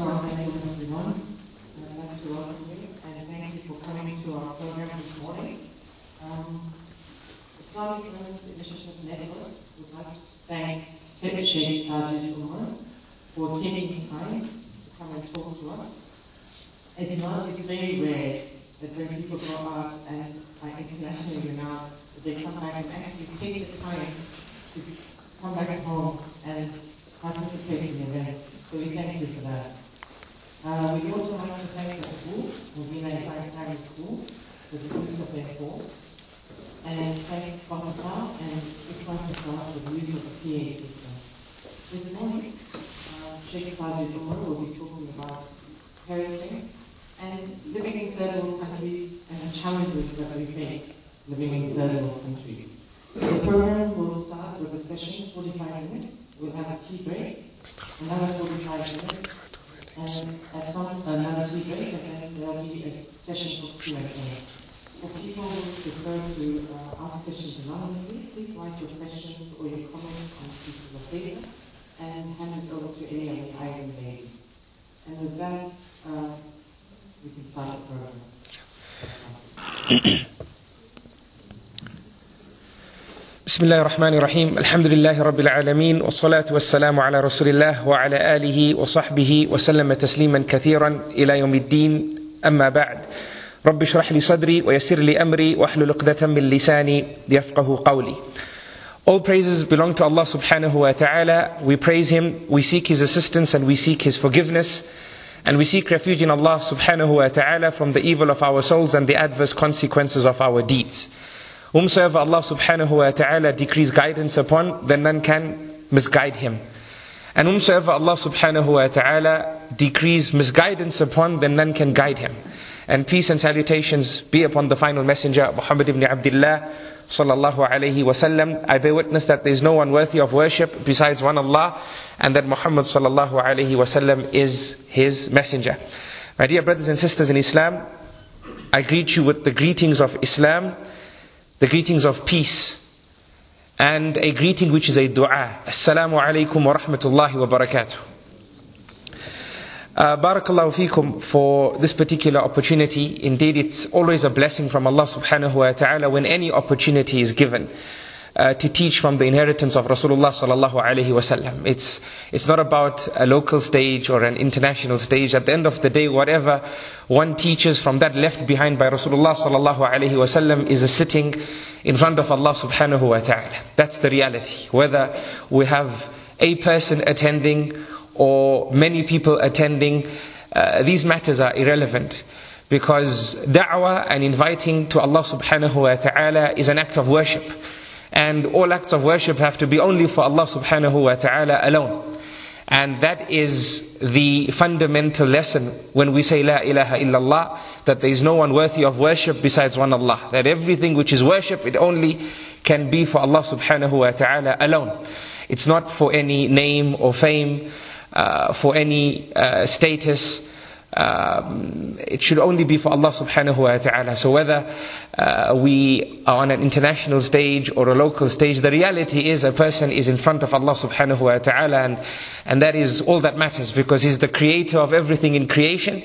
Everyone. You and thank you for coming to our program this morning. Um, Network would like to thank for taking time to come and talk to us. It's rare that when people go out and are internationally renowned, that they come back and actually take the time to come back home and participate in the event. So we thank you for that. Uh, we also like to thank the school, Mubina Primary School, for the use of their hall, and thank Bakata and Islam for the use of the PA system. This morning, uh, Sheikh Sajid Umar will be talking about parenting and living in third world countries and the challenges that we face living in third world countries. The program will start with a session, 45 minutes. We'll have a tea break, another 45 minutes, and at some another break, and then there will be a session for Q&A. For people who prefer to uh, ask questions anonymously, please write your questions or your comments on pieces of paper and hand it over to any of the item ladies. And with that, uh, we can start the program. بسم الله الرحمن الرحيم الحمد لله رب العالمين والصلاة والسلام على رسول الله وعلى آله وصحبه وسلم تسليما كثيرا إلى يوم الدين أما بعد رب اشرح لي صدري ويسر لي أمري واحلل عقدة من لساني يفقه قولي All praises belong to Allah subhanahu wa ta'ala. We praise Him, we seek His assistance and we seek His forgiveness. And we seek refuge in Allah subhanahu wa ta'ala from the evil of our souls and the adverse consequences of our deeds. Whomsoever Allah subhanahu wa ta'ala decrees guidance upon, then none can misguide him. And whomsoever Allah subhanahu wa ta'ala decrees misguidance upon, then none can guide him. And peace and salutations be upon the final messenger, Muhammad ibn Abdullah, sallallahu alayhi wasallam. I bear witness that there is no one worthy of worship besides one Allah, and that Muhammad sallallahu alayhi wasallam is his messenger. My dear brothers and sisters in Islam, I greet you with the greetings of Islam, the greetings of peace, and a greeting which is a dua. Assalamu alaikum wa rahmatullahi wa barakatuh. Uh, barakallahu feekum for this particular opportunity. Indeed, it's always a blessing from Allah subhanahu wa ta'ala when any opportunity is given. Uh, to teach from the inheritance of Rasulullah sallallahu alaihi wasallam. It's it's not about a local stage or an international stage. At the end of the day, whatever one teaches from that left behind by Rasulullah sallallahu alaihi wasallam is a sitting in front of Allah subhanahu wa ta'ala. That's the reality. Whether we have a person attending or many people attending, uh, these matters are irrelevant. Because da'wah and inviting to Allah subhanahu wa ta'ala is an act of worship. And all acts of worship have to be only for Allah subhanahu wa ta'ala alone. And that is the fundamental lesson when we say La ilaha illallah, that there is no one worthy of worship besides one Allah. That everything which is worship, it only can be for Allah subhanahu wa ta'ala alone. It's not for any name or fame, uh, for any uh, status, um, it should only be for Allah subhanahu wa ta'ala. So whether uh, we are on an international stage or a local stage, the reality is a person is in front of Allah subhanahu wa ta'ala and, and that is all that matters because He's the creator of everything in creation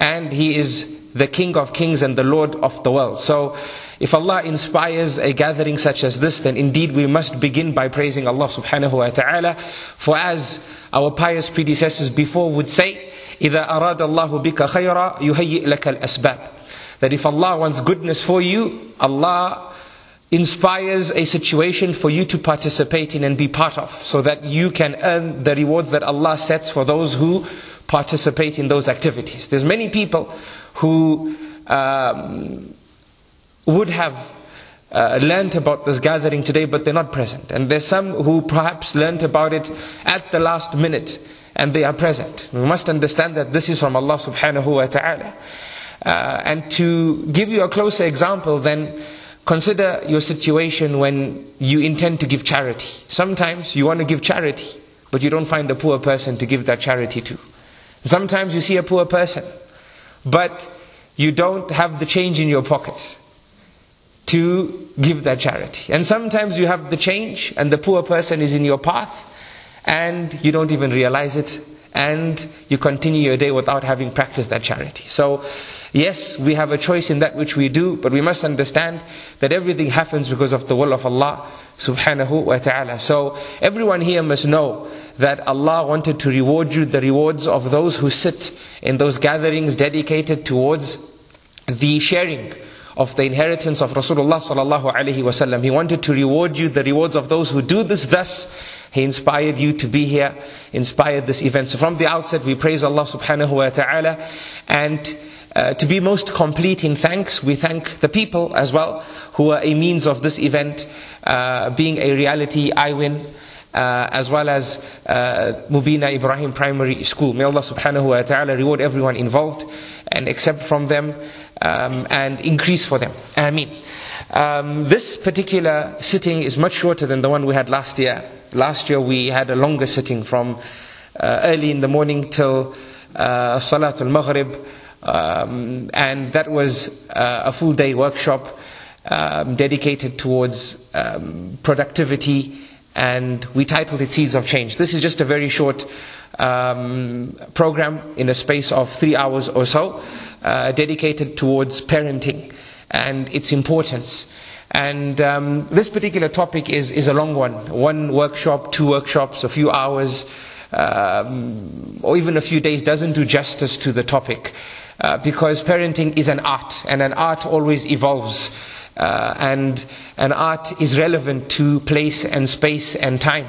and He is the King of kings and the Lord of the world. So if Allah inspires a gathering such as this, then indeed we must begin by praising Allah subhanahu wa ta'ala. For as our pious predecessors before would say, إذا أراد الله بك خيرا يهيئ لك الأسباب That if Allah wants goodness for you, Allah inspires a situation for you to participate in and be part of, so that you can earn the rewards that Allah sets for those who participate in those activities. There's many people who um, would have uh, learnt about this gathering today, but they're not present. And there's some who perhaps learnt about it at the last minute and they are present. We must understand that this is from Allah subhanahu wa ta'ala. Uh, and to give you a closer example, then consider your situation when you intend to give charity. Sometimes you want to give charity, but you don't find a poor person to give that charity to. Sometimes you see a poor person, but you don't have the change in your pocket to give that charity. And sometimes you have the change and the poor person is in your path and you don't even realize it and you continue your day without having practiced that charity. So, yes, we have a choice in that which we do, but we must understand that everything happens because of the will of Allah subhanahu wa ta'ala. So, everyone here must know that Allah wanted to reward you the rewards of those who sit in those gatherings dedicated towards the sharing of the inheritance of Rasulullah sallallahu alaihi wasallam. He wanted to reward you the rewards of those who do this thus he inspired you to be here, inspired this event. So from the outset, we praise Allah subhanahu wa ta'ala. And uh, to be most complete in thanks, we thank the people as well, who are a means of this event uh, being a reality, IWIN, uh, as well as uh, Mubina Ibrahim Primary School. May Allah subhanahu wa ta'ala reward everyone involved and accept from them um, and increase for them. Ameen. Um, this particular sitting is much shorter than the one we had last year. Last year we had a longer sitting from uh, early in the morning till uh, Salatul Maghrib, um, and that was uh, a full day workshop um, dedicated towards um, productivity, and we titled it Seeds of Change. This is just a very short um, program in a space of three hours or so, uh, dedicated towards parenting and its importance. And um, this particular topic is, is a long one. One workshop, two workshops, a few hours, um, or even a few days doesn't do justice to the topic. Uh, because parenting is an art, and an art always evolves. Uh, and an art is relevant to place and space and time.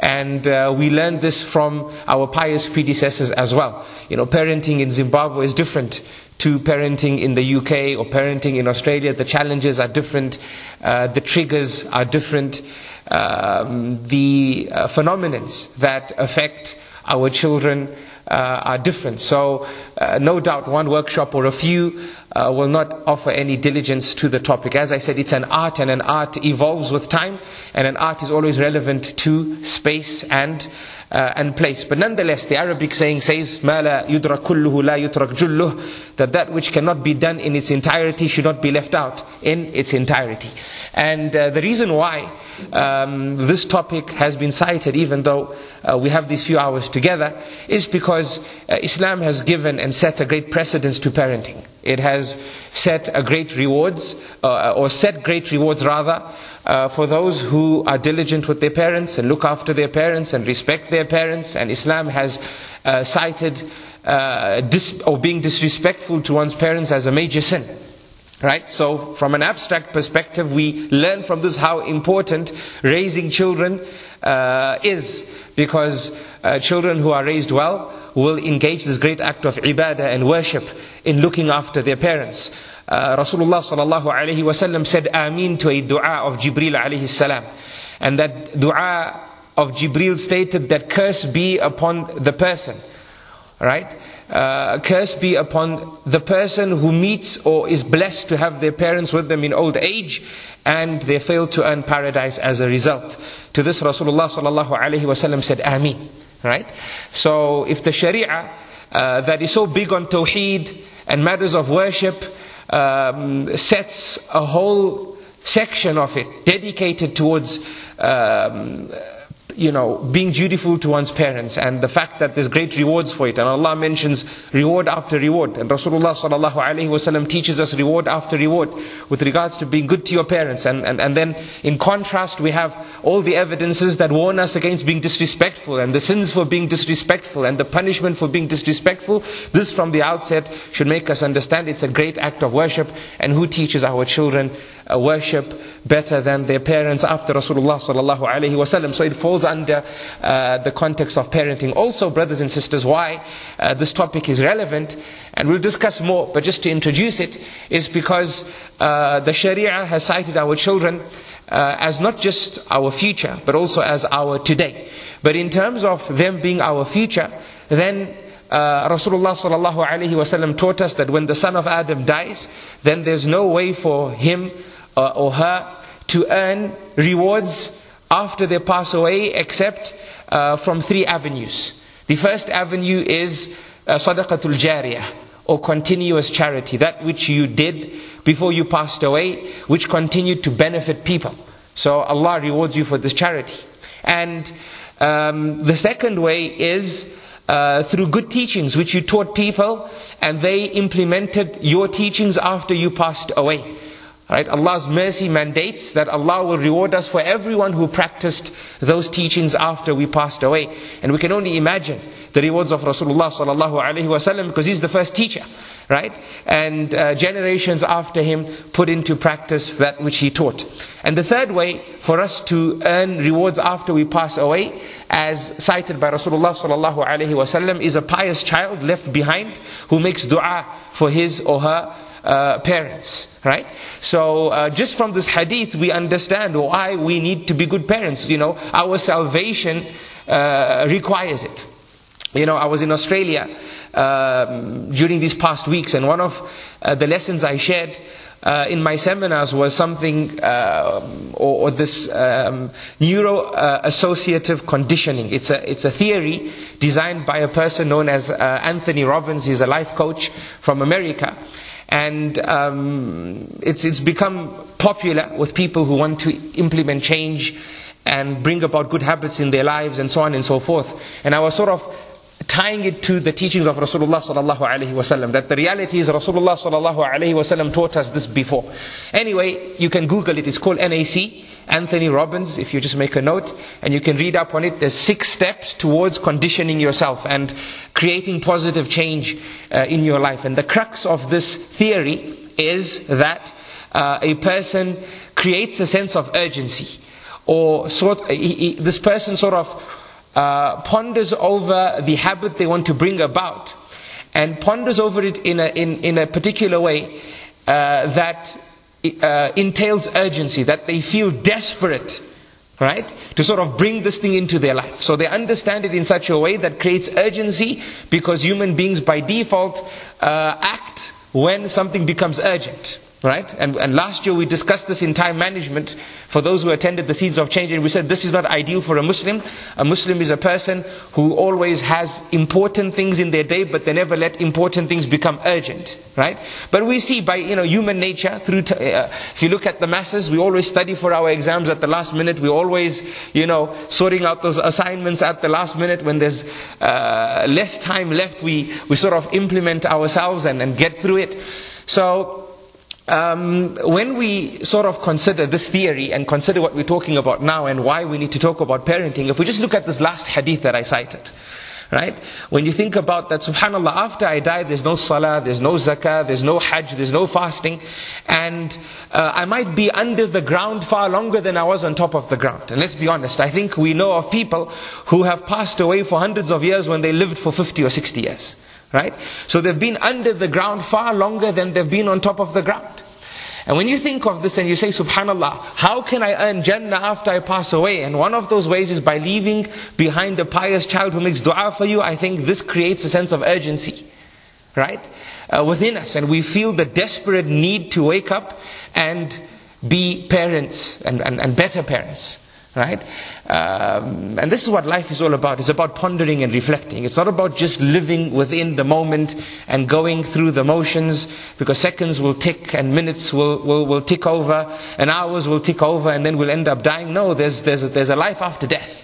And uh, we learned this from our pious predecessors as well. You know, parenting in Zimbabwe is different to parenting in the UK or parenting in Australia. The challenges are different, uh, the triggers are different, um, the uh, phenomenons that affect our children are different. So, uh, no doubt, one workshop or a few uh, will not offer any diligence to the topic. As I said, it's an art, and an art evolves with time, and an art is always relevant to space and uh, and place. But nonetheless, the Arabic saying says, "Ma la yudrak kulluhu la yutrak julluh," that that which cannot be done in its entirety should not be left out in its entirety. And uh, the reason why um, this topic has been cited, even though uh, we have these few hours together, is because uh, Islam has given and set a great precedence to parenting. It has set a great rewards, uh, or set great rewards rather, uh, for those who are diligent with their parents and look after their parents and respect their parents. And Islam has uh, cited uh, dis- or being disrespectful to one's parents as a major sin. Right? So, from an abstract perspective, we learn from this how important raising children uh, is. Because uh, children who are raised well will engage this great act of ibadah and worship in looking after their parents. Uh, Rasulullah sallallahu alayhi wasallam said Ameen to a dua of Jibril alayhi salam. And that dua of Jibril stated that curse be upon the person. Right? Uh, curse be upon the person who meets or is blessed to have their parents with them in old age and they fail to earn paradise as a result. To this Rasulullah sallallahu alaihi wasallam said Ameen. Right? So if the Sharia uh, that is so big on Tawheed and matters of worship um, sets a whole section of it dedicated towards um, you know, being dutiful to one's parents and the fact that there's great rewards for it. And Allah mentions reward after reward. And Rasulullah teaches us reward after reward with regards to being good to your parents. And, and, and then in contrast, we have all the evidences that warn us against being disrespectful and the sins for being disrespectful and the punishment for being disrespectful. This from the outset should make us understand it's a great act of worship and who teaches our children worship better than their parents after Rasulullah sallallahu. So it falls under uh, the context of parenting. Also, brothers and sisters, why uh, this topic is relevant, and we'll discuss more. But just to introduce it, is because uh, the Sharia has cited our children. Uh, as not just our future, but also as our today. But in terms of them being our future, then uh, Rasulullah sallallahu alaihi wasallam taught us that when the son of Adam dies, then there's no way for him uh, or her to earn rewards after they pass away except uh, from three avenues. The first avenue is uh, sadaqatul jariyah or continuous charity, that which you did before you passed away, which continued to benefit people. So Allah rewards you for this charity. And um, the second way is uh, through good teachings which you taught people and they implemented your teachings after you passed away. Right? Allah's mercy mandates that Allah will reward us for everyone who practiced those teachings after we passed away. And we can only imagine the rewards of Rasulullah sallallahu alaihi wasallam because he's the first teacher, right? And uh, generations after him put into practice that which he taught. And the third way for us to earn rewards after we pass away, as cited by Rasulullah sallallahu alaihi wasallam, is a pious child left behind who makes dua for his or her uh, parents, right? So uh, just from this hadith, we understand why we need to be good parents. You know, our salvation uh, requires it. You know, I was in Australia um, during these past weeks, and one of uh, the lessons I shared uh, in my seminars was something, uh, or, or, this um, neuro uh, associative conditioning. It's a, it's a theory designed by a person known as uh, Anthony Robbins. He's a life coach from America. And um, it's, it's become popular with people who want to implement change and bring about good habits in their lives and so on and so forth. And I was sort of tying it to the teachings of Rasulullah sallallahu alaihi wasallam. That the reality is Rasulullah sallallahu alaihi wasallam taught us this before. Anyway, you can Google it. It's called NAC, Anthony Robbins. If you just make a note and you can read up on it. There's six steps towards conditioning yourself and creating positive change uh, in your life. And the crux of this theory is that uh, a person creates a sense of urgency, or sort. This person sort of uh, ponders over the habit they want to bring about and ponders over it in a, in, in a particular way uh, that uh, entails urgency, that they feel desperate, right, to sort of bring this thing into their life. So they understand it in such a way that creates urgency because human beings by default uh, act when something becomes urgent. Right? And, and last year we discussed this in time management for those who attended the Seeds of Change and we said this is not ideal for a Muslim. A Muslim is a person who always has important things in their day but they never let important things become urgent. Right? But we see by, you know, human nature through, t- uh, if you look at the masses, we always study for our exams at the last minute. We always, you know, sorting out those assignments at the last minute when there's uh, less time left. We, we sort of implement ourselves and, and get through it. So, um, when we sort of consider this theory and consider what we're talking about now and why we need to talk about parenting, if we just look at this last hadith that I cited, right? When you think about that, subhanAllah, after I die, there's no salah, there's no zakah, there's no hajj, there's no fasting, and uh, I might be under the ground far longer than I was on top of the ground. And let's be honest, I think we know of people who have passed away for hundreds of years when they lived for 50 or 60 years. Right? So they've been under the ground far longer than they've been on top of the ground. And when you think of this and you say, Subhanallah, how can I earn Jannah after I pass away? And one of those ways is by leaving behind a pious child who makes dua for you. I think this creates a sense of urgency, right? Uh, within us. And we feel the desperate need to wake up and be parents and, and, and better parents. Right? Um, and this is what life is all about. It's about pondering and reflecting. It's not about just living within the moment and going through the motions because seconds will tick and minutes will, will, will tick over and hours will tick over and then we'll end up dying. No, there's, there's, a, there's a life after death.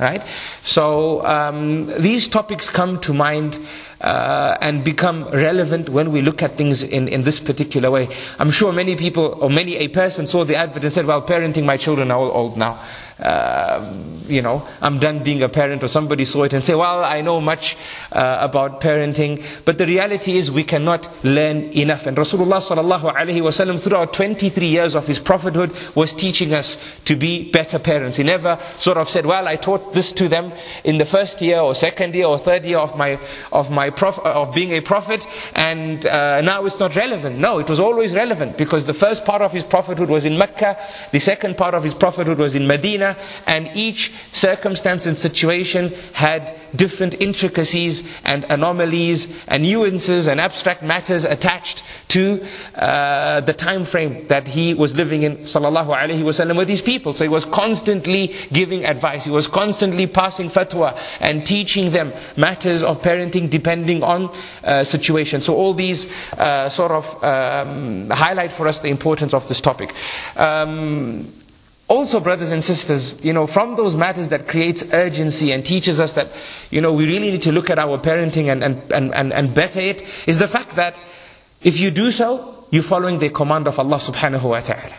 Right? So um, these topics come to mind uh, and become relevant when we look at things in, in this particular way. I'm sure many people or many a person saw the advert and said, "Well, parenting my children are all old now." Uh, you know, I'm done being a parent, or somebody saw it and say, well, I know much uh, about parenting. But the reality is we cannot learn enough. And Rasulullah sallallahu alaihi wasallam, throughout 23 years of his prophethood, was teaching us to be better parents. He never sort of said, well, I taught this to them in the first year, or second year, or third year of my of my prof- of being a prophet, and uh, now it's not relevant. No, it was always relevant because the first part of his prophethood was in Mecca, the second part of his prophethood was in Medina and each circumstance and situation had different intricacies and anomalies and nuances and abstract matters attached to uh, the time frame that he was living in sallallahu alaihi wasallam with these people. So he was constantly giving advice. He was constantly passing fatwa and teaching them matters of parenting depending on uh, situation. So all these uh, sort of um, highlight for us the importance of this topic. Um, also, brothers and sisters, you know, from those matters that creates urgency and teaches us that, you know, we really need to look at our parenting and, and, and, and, and better it, is the fact that if you do so, you're following the command of Allah subhanahu wa ta'ala.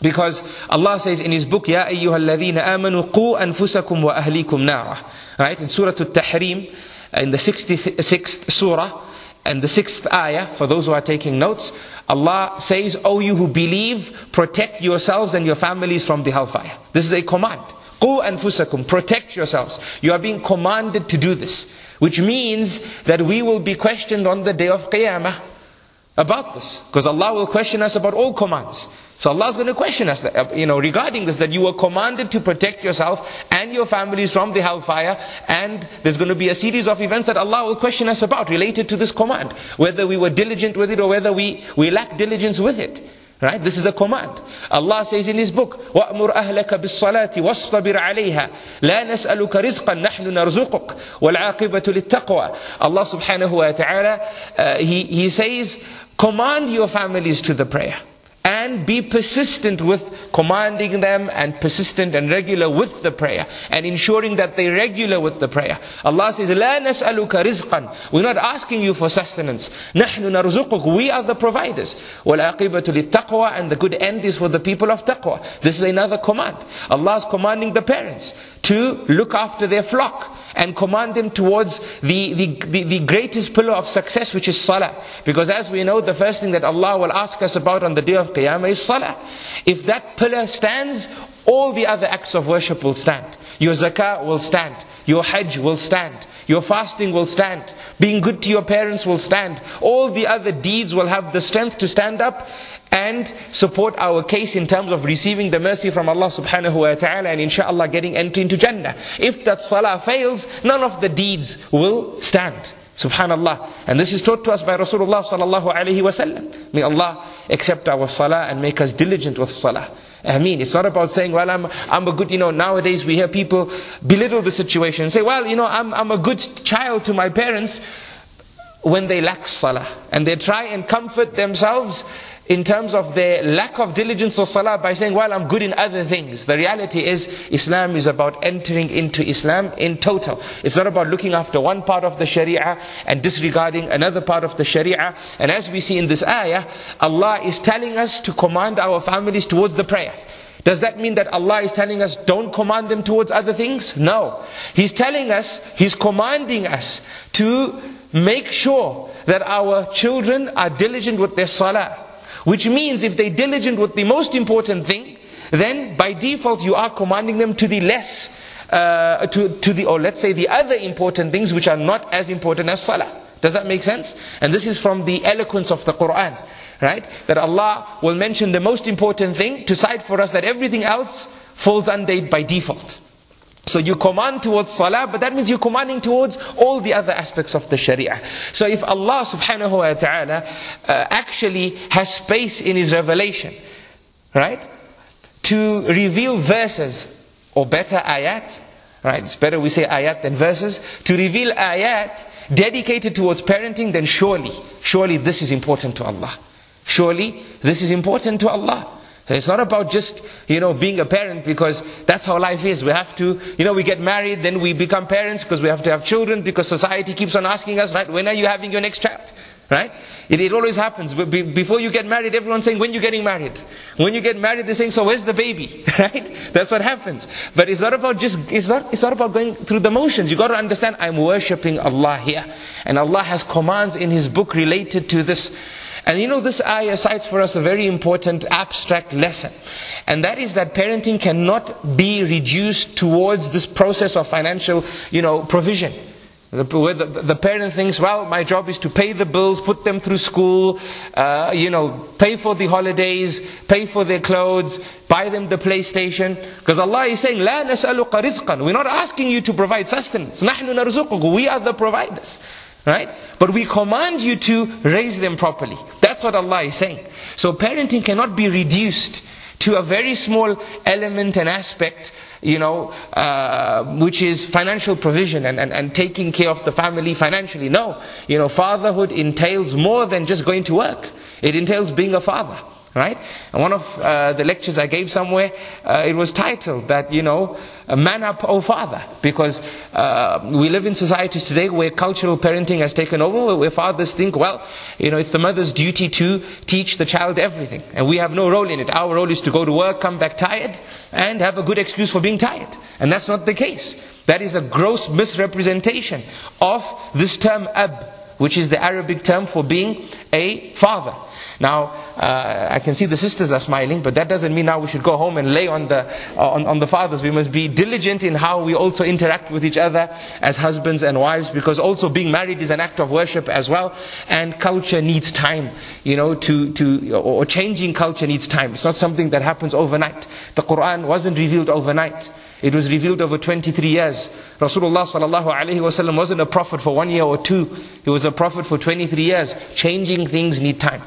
Because Allah says in His book, Ya ayyuha alladhina amanu qu anfusakum wa ahlikum nara. Right? In Surah Al-Tahrim, in the 66th surah, and the sixth ayah, for those who are taking notes, Allah says, O you who believe, protect yourselves and your families from the hellfire. This is a command. Qu anfusakum, protect yourselves. You are being commanded to do this. Which means that we will be questioned on the day of Qiyamah about this. Because Allah will question us about all commands. So Allah is going to question us, uh, you know, regarding this, that you were commanded to protect yourself and your families from the hellfire, and there's going to be a series of events that Allah will question us about related to this command. Whether we were diligent with it or whether we, we lack diligence with it. Right? This is a command. Allah says in His book, وَأْمُرْ أَهْلَكَ بِالصَّلَاةِ وَاصْطَبِرْ عَلَيْهَا لَا نَسْأَلُكَ رِزْقًا نَحْنُ نَرْزُقُكَ وَالْعَاقِبَةُ لِلتَّقْوَى Allah subhanahu wa ta'ala, uh, he, he says, command your families to the prayer and be persistent with commanding them and persistent and regular with the prayer and ensuring that they regular with the prayer. Allah says, لا نسألك رزقا. We're not asking you for sustenance. نحن نرزقك. We are the providers. والعاقبة للتقوى and the good end is for the people of taqwa. This is another command. Allah is commanding the parents to look after their flock and command them towards the, the, the, the, greatest pillar of success which is salah. Because as we know, the first thing that Allah will ask us about on the day of Qiyamah is salah. If that pillar stands, all the other acts of worship will stand. Your zakah will stand. Your hajj will stand. Your fasting will stand. Being good to your parents will stand. All the other deeds will have the strength to stand up and support our case in terms of receiving the mercy from Allah subhanahu wa ta'ala and inshallah getting entry into Jannah. If that salah fails, none of the deeds will stand. Subhanallah. And this is taught to us by Rasulullah sallallahu alayhi wasallam. May Allah accept our salah and make us diligent with salah. I mean, it's not about saying, well, I'm, I'm a good, you know, nowadays we hear people belittle the situation and say, well, you know, I'm, I'm a good child to my parents when they lack salah. And they try and comfort themselves in terms of their lack of diligence of salah by saying, well, I'm good in other things. The reality is, Islam is about entering into Islam in total. It's not about looking after one part of the sharia and disregarding another part of the sharia. And as we see in this ayah, Allah is telling us to command our families towards the prayer. Does that mean that Allah is telling us don't command them towards other things? No. He's telling us, He's commanding us to make sure that our children are diligent with their salah. Which means if they're diligent with the most important thing, then by default you are commanding them to the less, uh, to, to the, or let's say the other important things which are not as important as salah. Does that make sense? And this is from the eloquence of the Quran. Right? That Allah will mention the most important thing to cite for us that everything else falls under it by default. So you command towards salah, but that means you're commanding towards all the other aspects of the sharia. So if Allah subhanahu wa ta'ala uh, actually has space in His revelation, right? To reveal verses, or better ayat, right? It's better we say ayat than verses. To reveal ayat dedicated towards parenting, then surely, surely this is important to Allah. Surely this is important to Allah. It's not about just, you know, being a parent because that's how life is. We have to, you know, we get married, then we become parents because we have to have children because society keeps on asking us, right, when are you having your next child? Right? It, it always happens. Before you get married, everyone's saying, when you getting married? When you get married, they're saying, so where's the baby? Right? That's what happens. But it's not about just, it's not, it's not about going through the motions. You gotta understand, I'm worshipping Allah here. And Allah has commands in His book related to this. And you know, this ayah cites for us a very important abstract lesson. And that is that parenting cannot be reduced towards this process of financial, you know, provision. The, the, the, parent thinks, well, my job is to pay the bills, put them through school, uh, you know, pay for the holidays, pay for their clothes, buy them the PlayStation. Because Allah is saying, لا نسألك رزقا. We're not asking you to provide sustenance. نحن نرزقك. We are the providers. Right? But we command you to raise them properly. That's what Allah is saying. So parenting cannot be reduced to a very small element and aspect, you know, uh, which is financial provision and, and, and taking care of the family financially. No. You know, fatherhood entails more than just going to work. It entails being a father. Right? And one of uh, the lectures I gave somewhere, uh, it was titled that, you know, man up, oh father. Because uh, we live in societies today where cultural parenting has taken over, where fathers think, well, you know, it's the mother's duty to teach the child everything. And we have no role in it. Our role is to go to work, come back tired, and have a good excuse for being tired. And that's not the case. That is a gross misrepresentation of this term ab which is the Arabic term for being a father. Now, uh, I can see the sisters are smiling, but that doesn't mean now we should go home and lay on the, uh, on, on the fathers. We must be diligent in how we also interact with each other as husbands and wives, because also being married is an act of worship as well, and culture needs time, you know, to, to, or changing culture needs time. It's not something that happens overnight. The Quran wasn't revealed overnight. It was revealed over 23 years. Rasulullah sallallahu alaihi wasallam wasn't a prophet for one year or two. He was a prophet for 23 years. Changing things need time.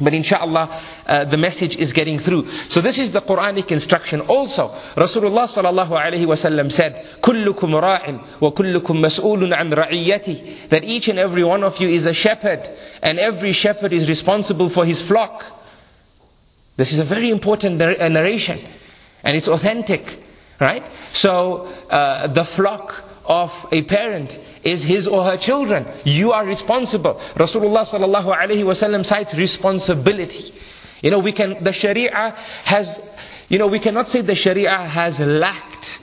But inshallah, uh, the message is getting through. So this is the Quranic instruction. Also, Rasulullah sallallahu alaihi wasallam said, "Kullukum ra'in wa kullukum mas'ulun an ra'iyati." That each and every one of you is a shepherd, and every shepherd is responsible for his flock. This is a very important narration, and it's authentic. Right? So, uh, the flock of a parent is his or her children. You are responsible. Rasulullah sallallahu alaihi wasallam cites responsibility. You know, we can, the Sharia has, you know, we cannot say the Sharia has lacked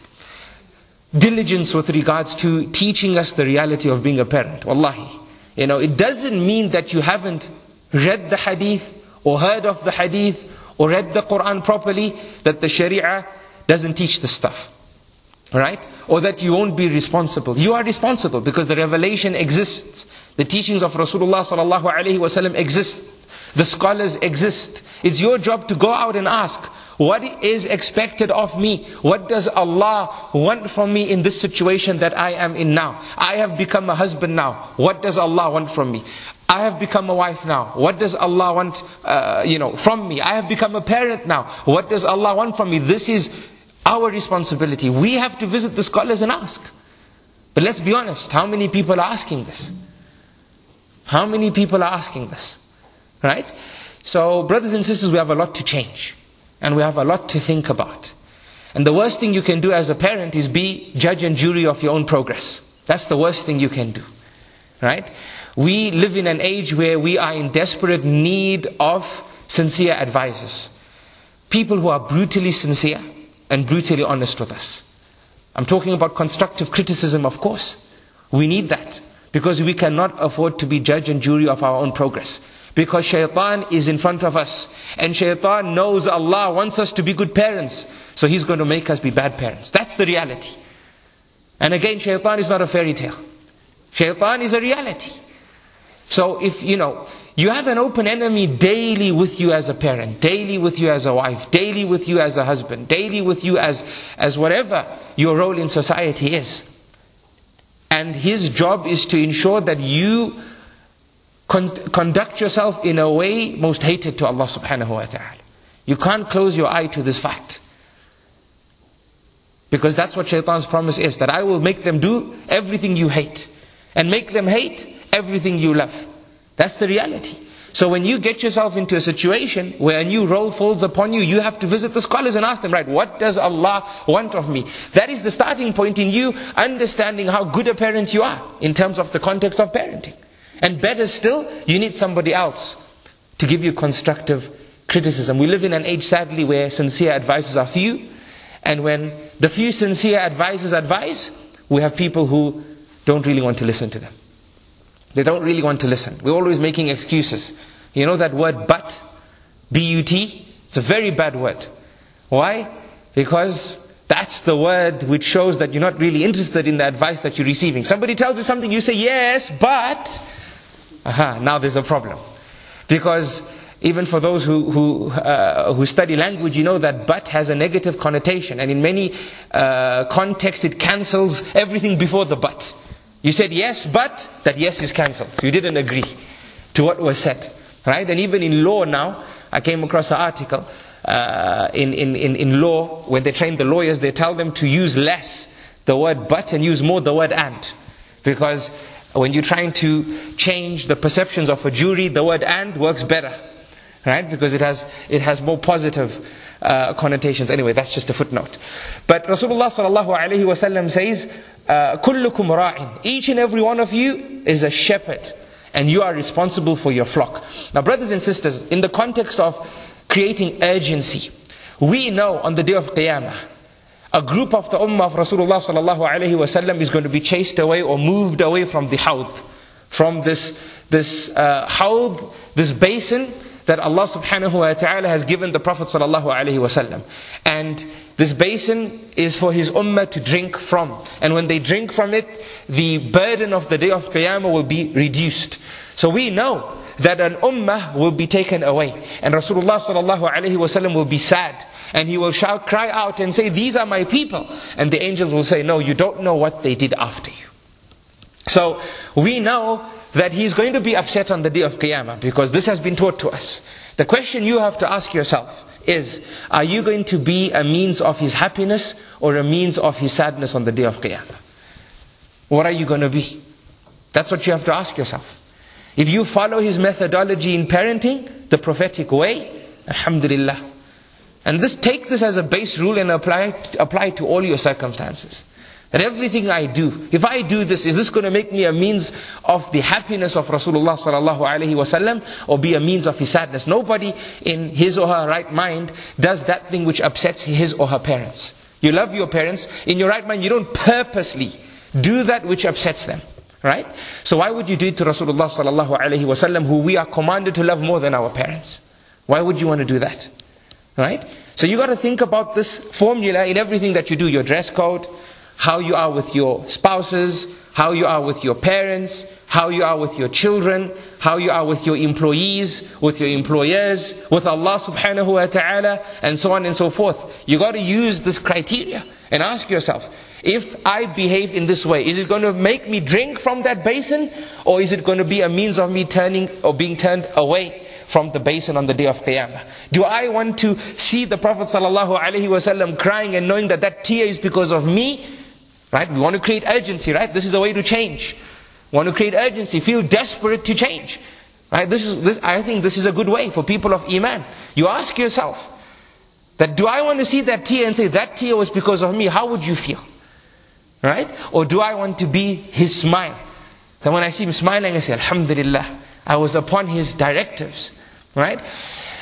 diligence with regards to teaching us the reality of being a parent. Wallahi. You know, it doesn't mean that you haven't read the hadith or heard of the hadith or read the Quran properly, that the Sharia doesn't teach the stuff. Right? Or that you won't be responsible. You are responsible because the revelation exists. The teachings of Rasulullah sallallahu alaihi wasallam exist. The scholars exist. It's your job to go out and ask, what is expected of me? What does Allah want from me in this situation that I am in now? I have become a husband now. What does Allah want from me? I have become a wife now. What does Allah want, uh, you know, from me? I have become a parent now. What does Allah want from me? This is our responsibility. We have to visit the scholars and ask. But let's be honest, how many people are asking this? How many people are asking this? Right? So, brothers and sisters, we have a lot to change. And we have a lot to think about. And the worst thing you can do as a parent is be judge and jury of your own progress. That's the worst thing you can do. Right? We live in an age where we are in desperate need of sincere advisors. People who are brutally sincere and brutally honest with us. I'm talking about constructive criticism, of course. We need that. Because we cannot afford to be judge and jury of our own progress. Because shaitan is in front of us. And shaitan knows Allah wants us to be good parents. So he's going to make us be bad parents. That's the reality. And again, shaitan is not a fairy tale. Shaitan is a reality. So if, you know, you have an open enemy daily with you as a parent, daily with you as a wife, daily with you as a husband, daily with you as, as whatever your role in society is. And his job is to ensure that you con- conduct yourself in a way most hated to Allah subhanahu wa ta'ala. You can't close your eye to this fact. Because that's what shaitan's promise is, that I will make them do everything you hate. And make them hate everything you love. That's the reality. So when you get yourself into a situation where a new role falls upon you, you have to visit the scholars and ask them, right, what does Allah want of me? That is the starting point in you understanding how good a parent you are in terms of the context of parenting. And better still, you need somebody else to give you constructive criticism. We live in an age, sadly, where sincere advices are few. And when the few sincere advisors advise, we have people who don't really want to listen to them. They don't really want to listen. We're always making excuses. You know that word but? B-U-T? It's a very bad word. Why? Because that's the word which shows that you're not really interested in the advice that you're receiving. Somebody tells you something, you say yes, but... Aha, now there's a problem. Because even for those who, who, uh, who study language, you know that but has a negative connotation. And in many uh, contexts, it cancels everything before the but. You said yes, but that yes is cancelled. You didn't agree to what was said. Right? And even in law now, I came across an article uh, in, in, in, in law, when they train the lawyers, they tell them to use less the word but and use more the word and. Because when you're trying to change the perceptions of a jury, the word and works better. right? Because it has, it has more positive uh, connotations. Anyway, that's just a footnote. But Rasulullah sallallahu alaihi wasallam says, uh, "Kullukum ra'in." Each and every one of you is a shepherd, and you are responsible for your flock. Now, brothers and sisters, in the context of creating urgency, we know on the day of Qiyamah, a group of the ummah of Rasulullah sallallahu alaihi wasallam is going to be chased away or moved away from the hawd, from this this uh, hawd, this basin that Allah subhanahu wa ta'ala has given the Prophet sallallahu alaihi wasallam. And this basin is for his ummah to drink from. And when they drink from it, the burden of the day of Qiyamah will be reduced. So we know that an ummah will be taken away. And Rasulullah sallallahu alaihi wasallam will be sad. And he will shout, cry out and say, these are my people. And the angels will say, no, you don't know what they did after you. So we know that he's going to be upset on the day of Qiyamah because this has been taught to us. The question you have to ask yourself is, are you going to be a means of his happiness or a means of his sadness on the day of Qiyamah? What are you going to be? That's what you have to ask yourself. If you follow his methodology in parenting, the prophetic way, Alhamdulillah. And this, take this as a base rule and apply apply to all your circumstances. That everything I do, if I do this, is this going to make me a means of the happiness of Rasulullah sallallahu alaihi wasallam, or be a means of his sadness? Nobody in his or her right mind does that thing which upsets his or her parents. You love your parents, in your right mind you don't purposely do that which upsets them. Right? So why would you do it to Rasulullah sallallahu alaihi wasallam, who we are commanded to love more than our parents? Why would you want to do that? Right? So you got to think about this formula in everything that you do, your dress code, how you are with your spouses, how you are with your parents, how you are with your children, how you are with your employees, with your employers, with Allah subhanahu wa ta'ala, and so on and so forth. You got to use this criteria and ask yourself, if I behave in this way, is it going to make me drink from that basin, or is it going to be a means of me turning or being turned away from the basin on the day of Qiyamah? Do I want to see the Prophet ﷺ crying and knowing that that tear is because of me? Right? We want to create urgency, right? This is the way to change. We want to create urgency, feel desperate to change. Right? This is, this, I think this is a good way for people of Iman. You ask yourself, that do I want to see that tear and say, that tear was because of me, how would you feel? Right? Or do I want to be his smile? That when I see him smiling, I say, Alhamdulillah, I was upon his directives. Right?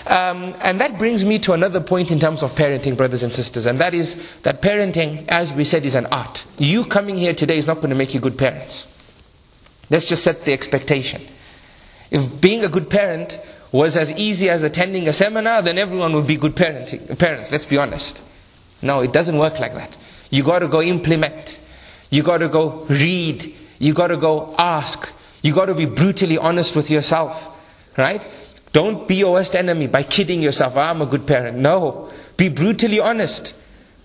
Um, and that brings me to another point in terms of parenting, brothers and sisters, and that is that parenting, as we said, is an art. You coming here today is not going to make you good parents. Let's just set the expectation. If being a good parent was as easy as attending a seminar, then everyone would be good parenting, parents, let's be honest. No, it doesn't work like that. You gotta go implement. You gotta go read. You gotta go ask. You gotta be brutally honest with yourself. Right? Don't be your worst enemy by kidding yourself, I'm a good parent. No. Be brutally honest.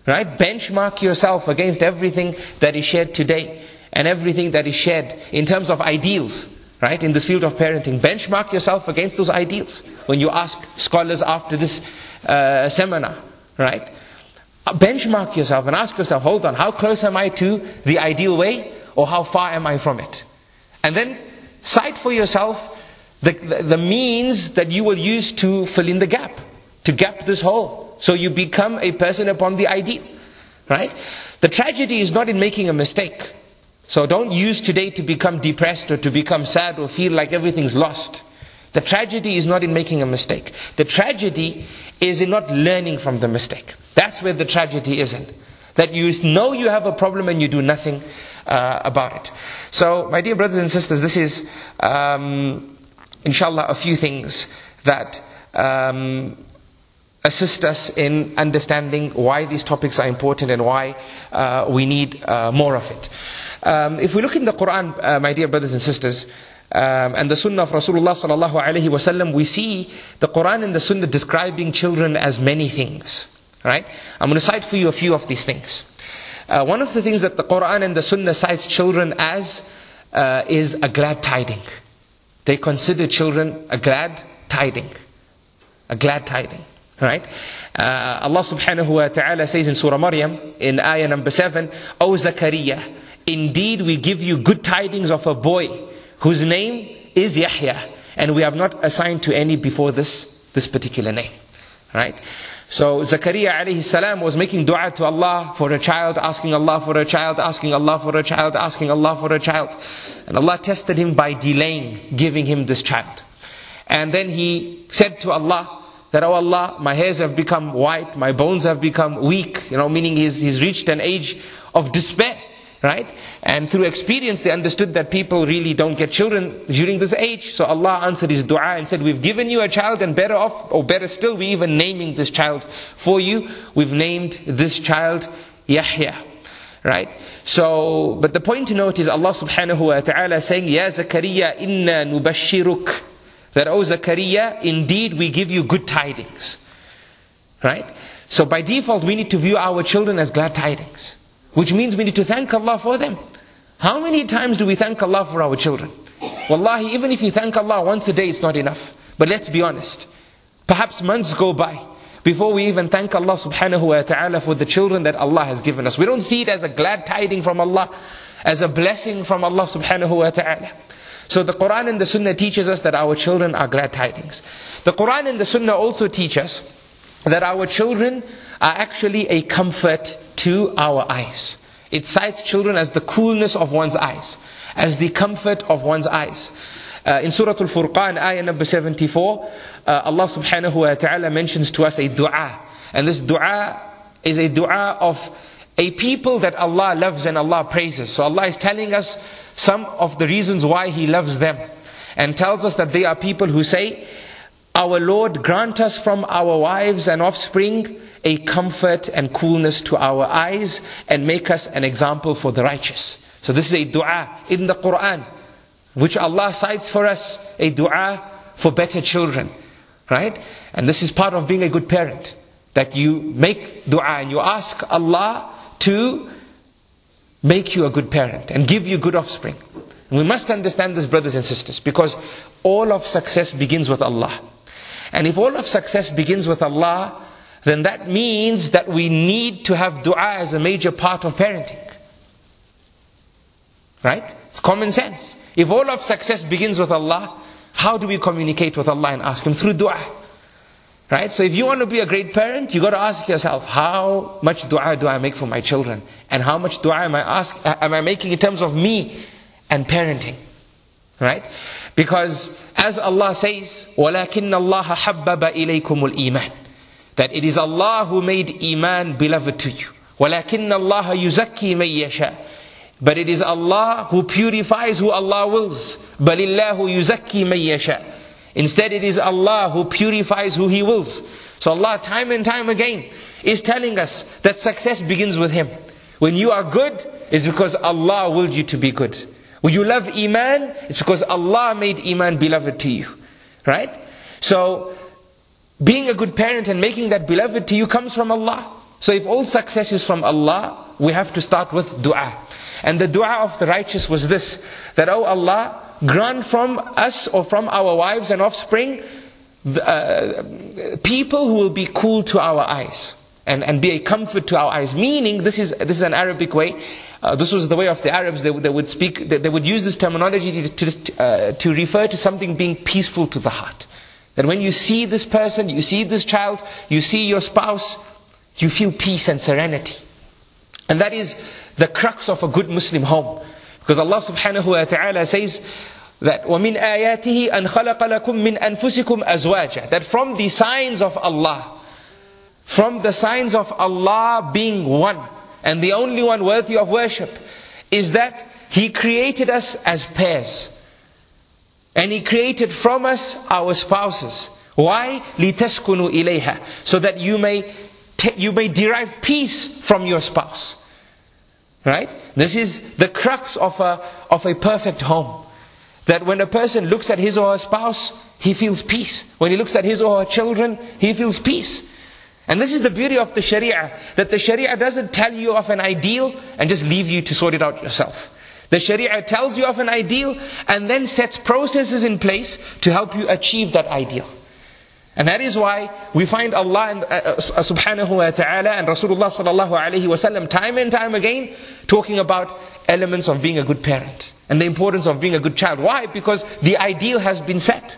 Right? Benchmark yourself against everything that is shared today and everything that is shared in terms of ideals. Right? In this field of parenting. Benchmark yourself against those ideals when you ask scholars after this uh, seminar. Right? Uh, benchmark yourself and ask yourself, hold on, how close am I to the ideal way or how far am I from it? And then cite for yourself the, the, means that you will use to fill in the gap, to gap this hole. So you become a person upon the ideal. Right? The tragedy is not in making a mistake. So don't use today to become depressed or to become sad or feel like everything's lost. The tragedy is not in making a mistake. The tragedy is in not learning from the mistake. That's where the tragedy is in. That you know you have a problem and you do nothing uh, about it. So, my dear brothers and sisters, this is um, inshallah, a few things that um, assist us in understanding why these topics are important and why uh, we need uh, more of it. Um, if we look in the Quran, uh, my dear brothers and sisters, um, and the Sunnah of Rasulullah sallallahu alaihi wasallam, we see the Quran and the Sunnah describing children as many things. Right? I'm going to cite for you a few of these things. Uh, one of the things that the Quran and the Sunnah cites children as uh, is a glad tiding. They consider children a glad tiding. A glad tiding. Right? Uh, Allah subhanahu wa ta'ala says in Surah Maryam, in ayah number 7, O Zakaria, indeed we give you good tidings of a boy whose name is Yahya, and we have not assigned to any before this, this particular name. Right? So Zakaria alayhi salam was making dua to Allah for a child, asking Allah for a child, asking Allah for a child, asking Allah for a child. And Allah tested him by delaying giving him this child. And then he said to Allah that, Oh Allah, my hairs have become white, my bones have become weak, you know, meaning he's, he's reached an age of despair. Right? And through experience they understood that people really don't get children during this age. So Allah answered his dua and said, we've given you a child and better off, or better still, we're even naming this child for you. We've named this child Yahya. Right? So, but the point to note is Allah subhanahu wa ta'ala saying, Ya Zakaria inna nubashiruk. That, oh Zakaria, indeed we give you good tidings. Right? So by default we need to view our children as glad tidings. Which means we need to thank Allah for them. How many times do we thank Allah for our children? Wallahi, even if you thank Allah once a day, it's not enough. But let's be honest. Perhaps months go by before we even thank Allah subhanahu wa ta'ala for the children that Allah has given us. We don't see it as a glad tiding from Allah, as a blessing from Allah subhanahu wa ta'ala. So the Quran and the Sunnah teaches us that our children are glad tidings. The Quran and the Sunnah also teach us that our children are actually a comfort to our eyes. It cites children as the coolness of one's eyes, as the comfort of one's eyes. Uh, in Surah Al-Furqan, ayah number 74, uh, Allah subhanahu wa ta'ala mentions to us a dua. And this dua is a dua of a people that Allah loves and Allah praises. So Allah is telling us some of the reasons why He loves them. And tells us that they are people who say, Our Lord grant us from our wives and offspring a comfort and coolness to our eyes and make us an example for the righteous. So this is a dua in the Quran, which Allah cites for us, a dua for better children. Right? And this is part of being a good parent. That you make dua and you ask Allah to make you a good parent and give you good offspring. And we must understand this, brothers and sisters, because all of success begins with Allah. And if all of success begins with Allah, then that means that we need to have dua as a major part of parenting. Right? It's common sense. If all of success begins with Allah, how do we communicate with Allah and ask Him? Through dua. Right? So if you want to be a great parent, you got to ask yourself, how much dua do I make for my children? And how much dua am I ask, am I making in terms of me and parenting? Right? Because as Allah says, وَلَكِنَّ اللَّهَ حَبَّبَ إِلَيْكُمُ الْإِيمَانِ that it is Allah who made Iman beloved to you. وَلَكِنَّ اللَّهَ يُزَكِّي مَن يَشَاءُ But it is Allah who purifies who Allah wills. بَلِ اللَّهُ يُزَكِّي مَن يَشَاءُ Instead it is Allah who purifies who He wills. So Allah time and time again is telling us that success begins with Him. When you are good, it's because Allah willed you to be good. When you love Iman, it's because Allah made Iman beloved to you. Right? So, being a good parent and making that beloved to you comes from Allah. So if all success is from Allah, we have to start with dua. And the dua of the righteous was this, that, oh Allah, grant from us or from our wives and offspring, uh, people who will be cool to our eyes. And, and be a comfort to our eyes. Meaning, this is, this is an Arabic way. Uh, this was the way of the Arabs. They, they would speak, they, they, would use this terminology to, to, uh, to refer to something being peaceful to the heart. That when you see this person, you see this child, you see your spouse, you feel peace and serenity. And that is the crux of a good Muslim home. Because Allah subhanahu wa ta'ala says that وَمِنْ آيَاتِهِ أَنْ خَلَقَ لَكُم مِّنْ أَنفُسِكُمْ أَزْوَاجًا That from the signs of Allah, from the signs of Allah being one, and the only one worthy of worship, is that He created us as pairs. And He created from us our spouses. Why? لِتَسْكُنُوا إِلَيْهَا So that you may, you may derive peace from your spouse. Right? This is the crux of a, of a perfect home. That when a person looks at his or her spouse, he feels peace. When he looks at his or her children, he feels peace. And this is the beauty of the Sharia, that the Sharia doesn't tell you of an ideal and just leave you to sort it out yourself. The Sharia tells you of an ideal and then sets processes in place to help you achieve that ideal. And that is why we find Allah and, uh, uh, subhanahu wa ta'ala and Rasulullah sallallahu alayhi wasallam time and time again talking about elements of being a good parent and the importance of being a good child. Why? Because the ideal has been set.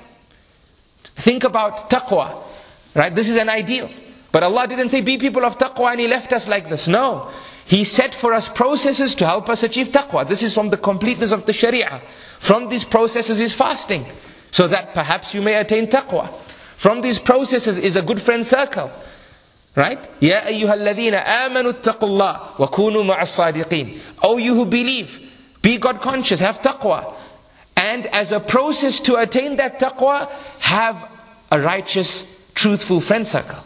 Think about taqwa. Right? This is an ideal. But Allah didn't say, be people of taqwa and He left us like this. No. He set for us processes to help us achieve taqwa. This is from the completeness of the sharia. From these processes is fasting. So that perhaps you may attain taqwa. From these processes is a good friend circle. Right? Ya ayyuhalladhina amanu taqullah wa kunu ma'as. Oh you who believe, be God conscious, have taqwa. And as a process to attain that taqwa, have a righteous, truthful friend circle.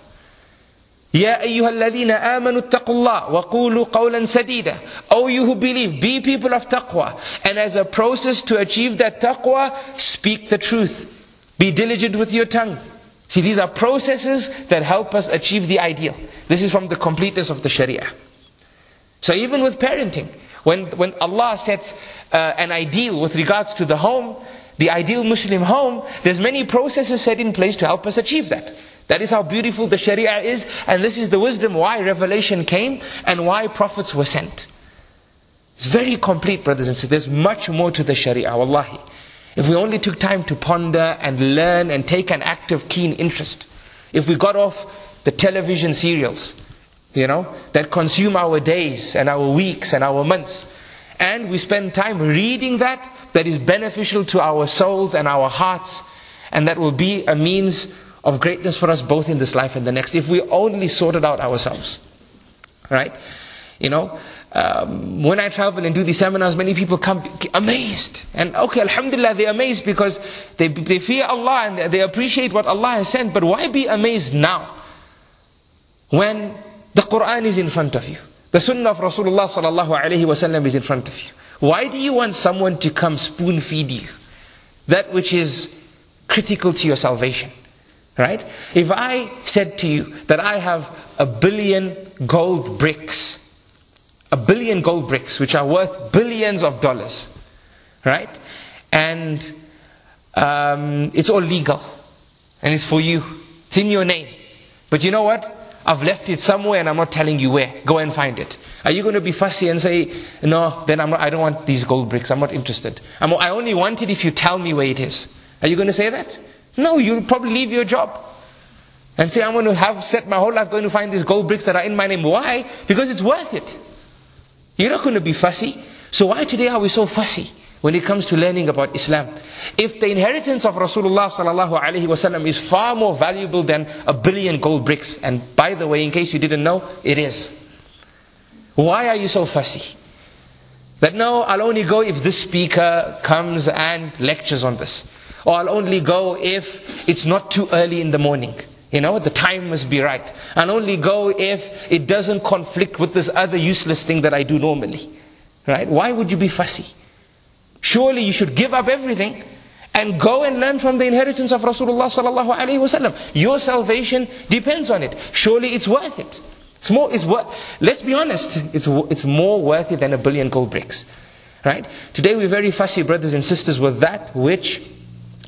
Ya ayyuhalladhina amanu taqullah wa qulu qawlan sadida. Oh you who believe, be people of taqwa. And as a process to achieve that taqwa, speak the truth. Be diligent with your tongue. See, these are processes that help us achieve the ideal. This is from the completeness of the Sharia. So even with parenting, when, when Allah sets uh, an ideal with regards to the home, the ideal Muslim home, there's many processes set in place to help us achieve that. That is how beautiful the Sharia is, and this is the wisdom why revelation came and why prophets were sent. It's very complete, brothers and sisters. There's much more to the Sharia, wallahi. If we only took time to ponder and learn and take an active, keen interest. If we got off the television serials, you know, that consume our days and our weeks and our months. And we spend time reading that, that is beneficial to our souls and our hearts, and that will be a means of greatness for us both in this life and the next, if we only sorted out ourselves. Right? You know, um, when I travel and do these seminars, many people come amazed. And okay, Alhamdulillah, they're amazed because they, they fear Allah and they appreciate what Allah has sent. But why be amazed now? When the Quran is in front of you. The Sunnah of Rasulullah sallallahu alaihi wasallam is in front of you. Why do you want someone to come spoon feed you? That which is critical to your salvation. Right? If I said to you that I have a billion gold bricks, a billion gold bricks, which are worth billions of dollars, right? And um, it's all legal, and it's for you. It's in your name. But you know what? I've left it somewhere, and I'm not telling you where. Go and find it. Are you going to be fussy and say, "No, then I'm not, I don't want these gold bricks. I'm not interested. I'm, I only want it if you tell me where it is." Are you going to say that? No, you'll probably leave your job. And say, I'm going to have set my whole life going to find these gold bricks that are in my name. Why? Because it's worth it. You're not going to be fussy. So why today are we so fussy when it comes to learning about Islam? If the inheritance of Rasulullah sallallahu alaihi wasallam is far more valuable than a billion gold bricks, and by the way, in case you didn't know, it is. Why are you so fussy? That no, I'll only go if this speaker comes and lectures on this. Or I'll only go if it's not too early in the morning. You know, the time must be right. I'll only go if it doesn't conflict with this other useless thing that I do normally. Right? Why would you be fussy? Surely you should give up everything and go and learn from the inheritance of Rasulullah sallallahu alaihi wasallam. Your salvation depends on it. Surely it's worth it. It's more, it's worth, let's be honest, it's, it's more worth it than a billion gold bricks. Right? Today we're very fussy, brothers and sisters, with that which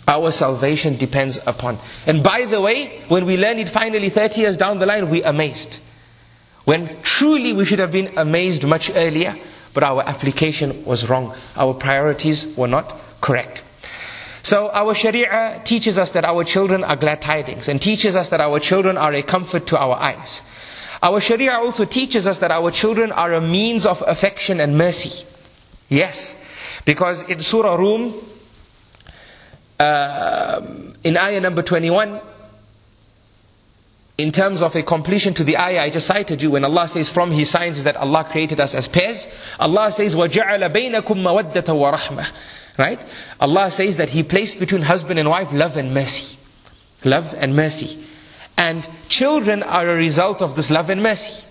our salvation depends upon. And by the way, when we learn it finally 30 years down the line, we're amazed. When truly we should have been amazed much earlier, but our application was wrong. Our priorities were not correct. So our Sharia teaches us that our children are glad tidings and teaches us that our children are a comfort to our eyes. Our Sharia also teaches us that our children are a means of affection and mercy. Yes. Because in Surah Rum, uh, in ayah number 21, in terms of a completion to the ayah I just cited you, when Allah says from His signs that Allah created us as pairs, Allah says, وَجَعَلَ بَيْنَكُمْ مَوَدَّةً وَرَحْمَةً Right? Allah says that He placed between husband and wife love and mercy. Love and mercy. And children are a result of this love and mercy.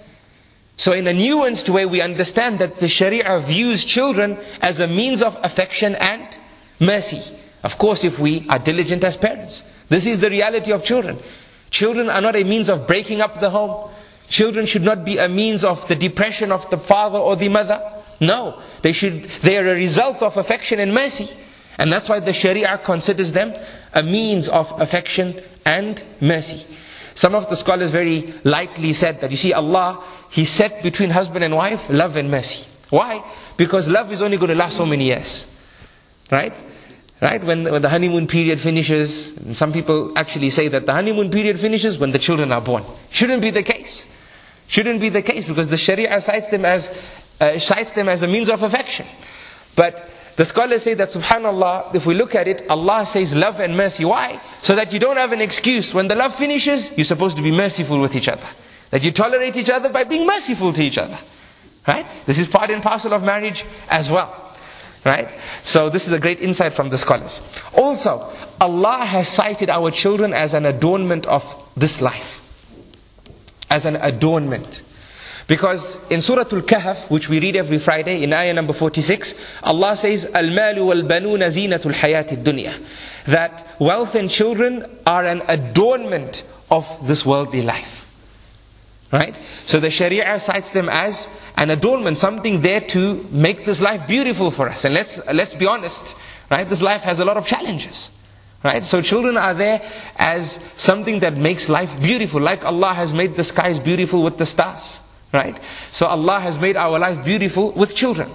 So in a nuanced way, we understand that the Sharia views children as a means of affection and mercy. Of course, if we are diligent as parents. This is the reality of children. Children are not a means of breaking up the home. Children should not be a means of the depression of the father or the mother. No. They should, they are a result of affection and mercy. And that's why the Sharia considers them a means of affection and mercy. Some of the scholars very lightly said that, you see, Allah, He set between husband and wife love and mercy. Why? Because love is only going to last so many years. Right? Right? When, when the honeymoon period finishes, some people actually say that the honeymoon period finishes when the children are born. Shouldn't be the case. Shouldn't be the case because the Sharia cites them as, uh, cites them as a means of affection. But the scholars say that subhanallah, if we look at it, Allah says love and mercy. Why? So that you don't have an excuse. When the love finishes, you're supposed to be merciful with each other. That you tolerate each other by being merciful to each other. Right? This is part and parcel of marriage as well. Right? So this is a great insight from the scholars. Also, Allah has cited our children as an adornment of this life. As an adornment. Because in Surah Al-Kahf, which we read every Friday, in ayah number 46, Allah says, Al-malu wal-banuna zinatul hayati dunya. That wealth and children are an adornment of this worldly life. Right? So the Sharia cites them as an adornment, something there to make this life beautiful for us. And let's, let's be honest, right? This life has a lot of challenges. Right? So children are there as something that makes life beautiful, like Allah has made the skies beautiful with the stars. Right? So Allah has made our life beautiful with children.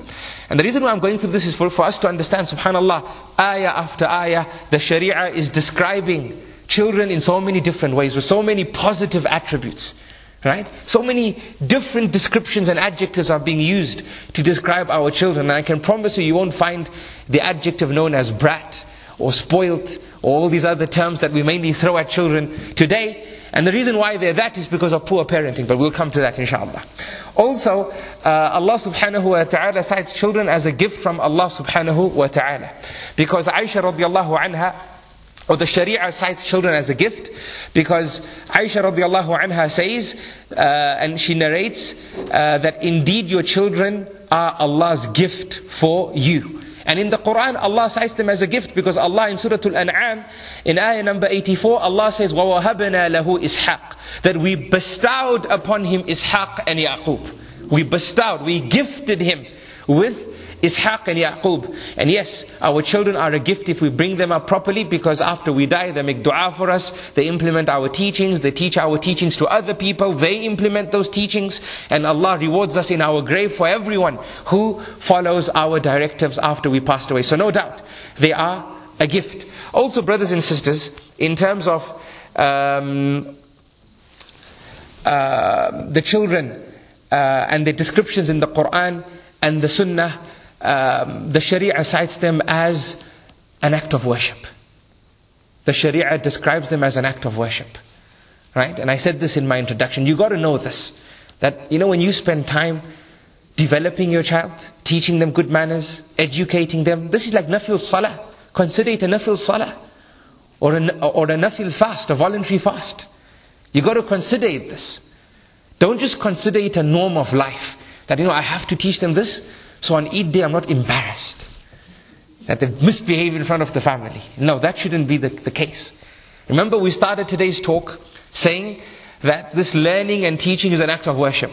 And the reason why I'm going through this is for, for us to understand, subhanAllah, ayah after ayah, the Sharia is describing children in so many different ways, with so many positive attributes. Right? So many different descriptions and adjectives are being used to describe our children. And I can promise you, you won't find the adjective known as brat or spoilt or all these other terms that we mainly throw at children today. And the reason why they're that is because of poor parenting, but we'll come to that inshallah. Also, uh, Allah subhanahu wa ta'ala cites children as a gift from Allah subhanahu wa ta'ala. Because Aisha radiallahu anha, or the Sharia cites children as a gift because Aisha radiallahu anha says, uh, and she narrates, uh, that indeed your children are Allah's gift for you. And in the Quran, Allah cites them as a gift because Allah in Surah Al-An'am, in ayah number 84, Allah says, وَوَهَبْنَا لَهُ إِسْحَاقٍ That we bestowed upon him Ishaq and Yaqub. We bestowed, we gifted him with Ishaq and Yaqub. And yes, our children are a gift if we bring them up properly because after we die, they make dua for us, they implement our teachings, they teach our teachings to other people, they implement those teachings, and Allah rewards us in our grave for everyone who follows our directives after we passed away. So no doubt, they are a gift. Also, brothers and sisters, in terms of um, uh, the children uh, and the descriptions in the Quran and the Sunnah, um, the Sharia cites them as an act of worship. The Sharia describes them as an act of worship. Right? And I said this in my introduction. You gotta know this. That, you know, when you spend time developing your child, teaching them good manners, educating them, this is like nafil salah. Consider it a nafil salah. Or a, or a nafil fast, a voluntary fast. You gotta consider it this. Don't just consider it a norm of life. That, you know, I have to teach them this. So on Eid day, I'm not embarrassed that they've misbehaved in front of the family. No, that shouldn't be the, the case. Remember, we started today's talk saying that this learning and teaching is an act of worship.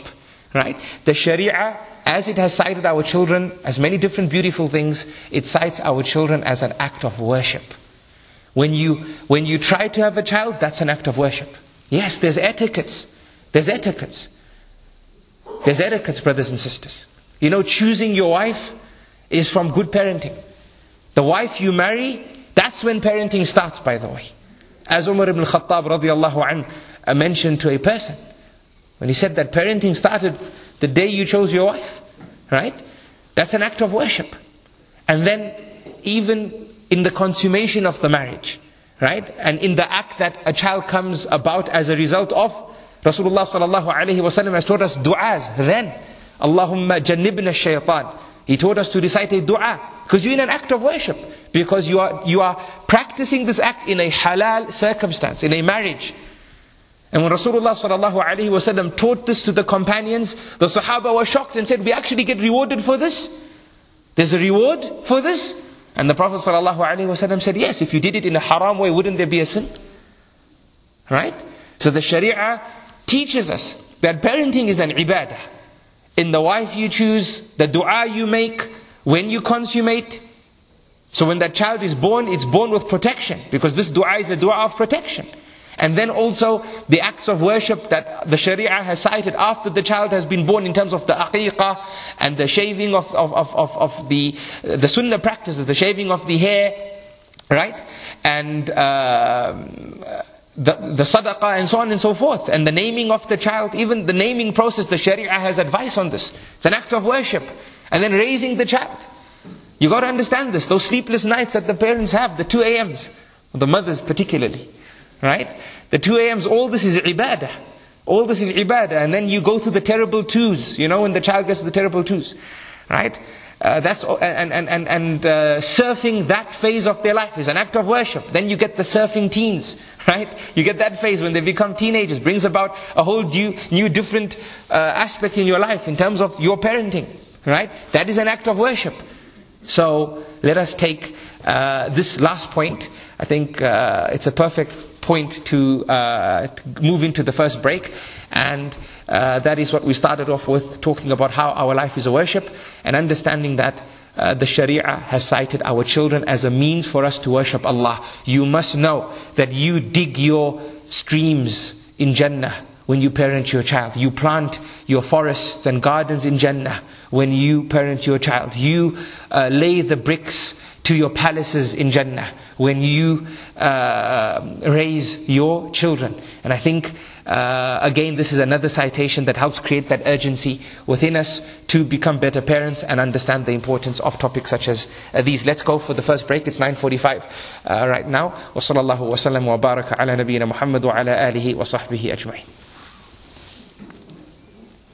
Right? The Sharia, as it has cited our children as many different beautiful things, it cites our children as an act of worship. When you, when you try to have a child, that's an act of worship. Yes, there's etiquettes. There's etiquettes. There's etiquettes, brothers and sisters. You know, choosing your wife is from good parenting. The wife you marry, that's when parenting starts, by the way. As Umar ibn Khattab radiallahu anh uh, mentioned to a person, when he said that parenting started the day you chose your wife, right? That's an act of worship. And then, even in the consummation of the marriage, right? And in the act that a child comes about as a result of, Rasulullah sallallahu alaihi wasallam has taught us du'as then. Allahumma jannibna shaytan. He taught us to recite a dua. Because you're in an act of worship. Because you are, you are practicing this act in a halal circumstance, in a marriage. And when Rasulullah sallallahu alaihi wasallam taught this to the companions, the Sahaba were shocked and said, we actually get rewarded for this? There's a reward for this? And the Prophet sallallahu alaihi wasallam said, yes, if you did it in a haram way, wouldn't there be a sin? Right? So the Sharia teaches us that parenting is an ibadah in the wife you choose, the dua you make, when you consummate. So when that child is born, it's born with protection, because this dua is a dua of protection. And then also the acts of worship that the Sharia has cited after the child has been born in terms of the aqiqah and the shaving of, of, of, of, of the, the sunnah practices, the shaving of the hair, right? And uh, the, the sadaqah and so on and so forth. And the naming of the child, even the naming process, the sharia has advice on this. It's an act of worship. And then raising the child. You got to understand this. Those sleepless nights that the parents have, the 2 a.m.s, the mothers particularly, right? The 2 a.m.s, all this is ibadah. All this is ibadah. And then you go through the terrible twos, you know, when the child gets the terrible twos, right? Uh, that's and and and and uh, surfing that phase of their life is an act of worship. Then you get the surfing teens, right? You get that phase when they become teenagers, brings about a whole new, new different uh, aspect in your life in terms of your parenting, right? That is an act of worship. So let us take uh, this last point. I think uh, it's a perfect point to, uh, to, move into the first break, and uh, that is what we started off with, talking about how our life is a worship, and understanding that. Uh, the Sharia has cited our children as a means for us to worship Allah. You must know that you dig your streams in Jannah when you parent your child. You plant your forests and gardens in Jannah when you parent your child. You uh, lay the bricks to your palaces in Jannah when you uh, raise your children. And I think, uh, again, this is another citation that helps create that urgency within us to become better parents and understand the importance of topics such as uh, these. Let's go for the first break. It's 9.45 uh, right now. وصلى الله وسلم وبارك على نبينا محمد وعلى آله وصحبه أجمعين.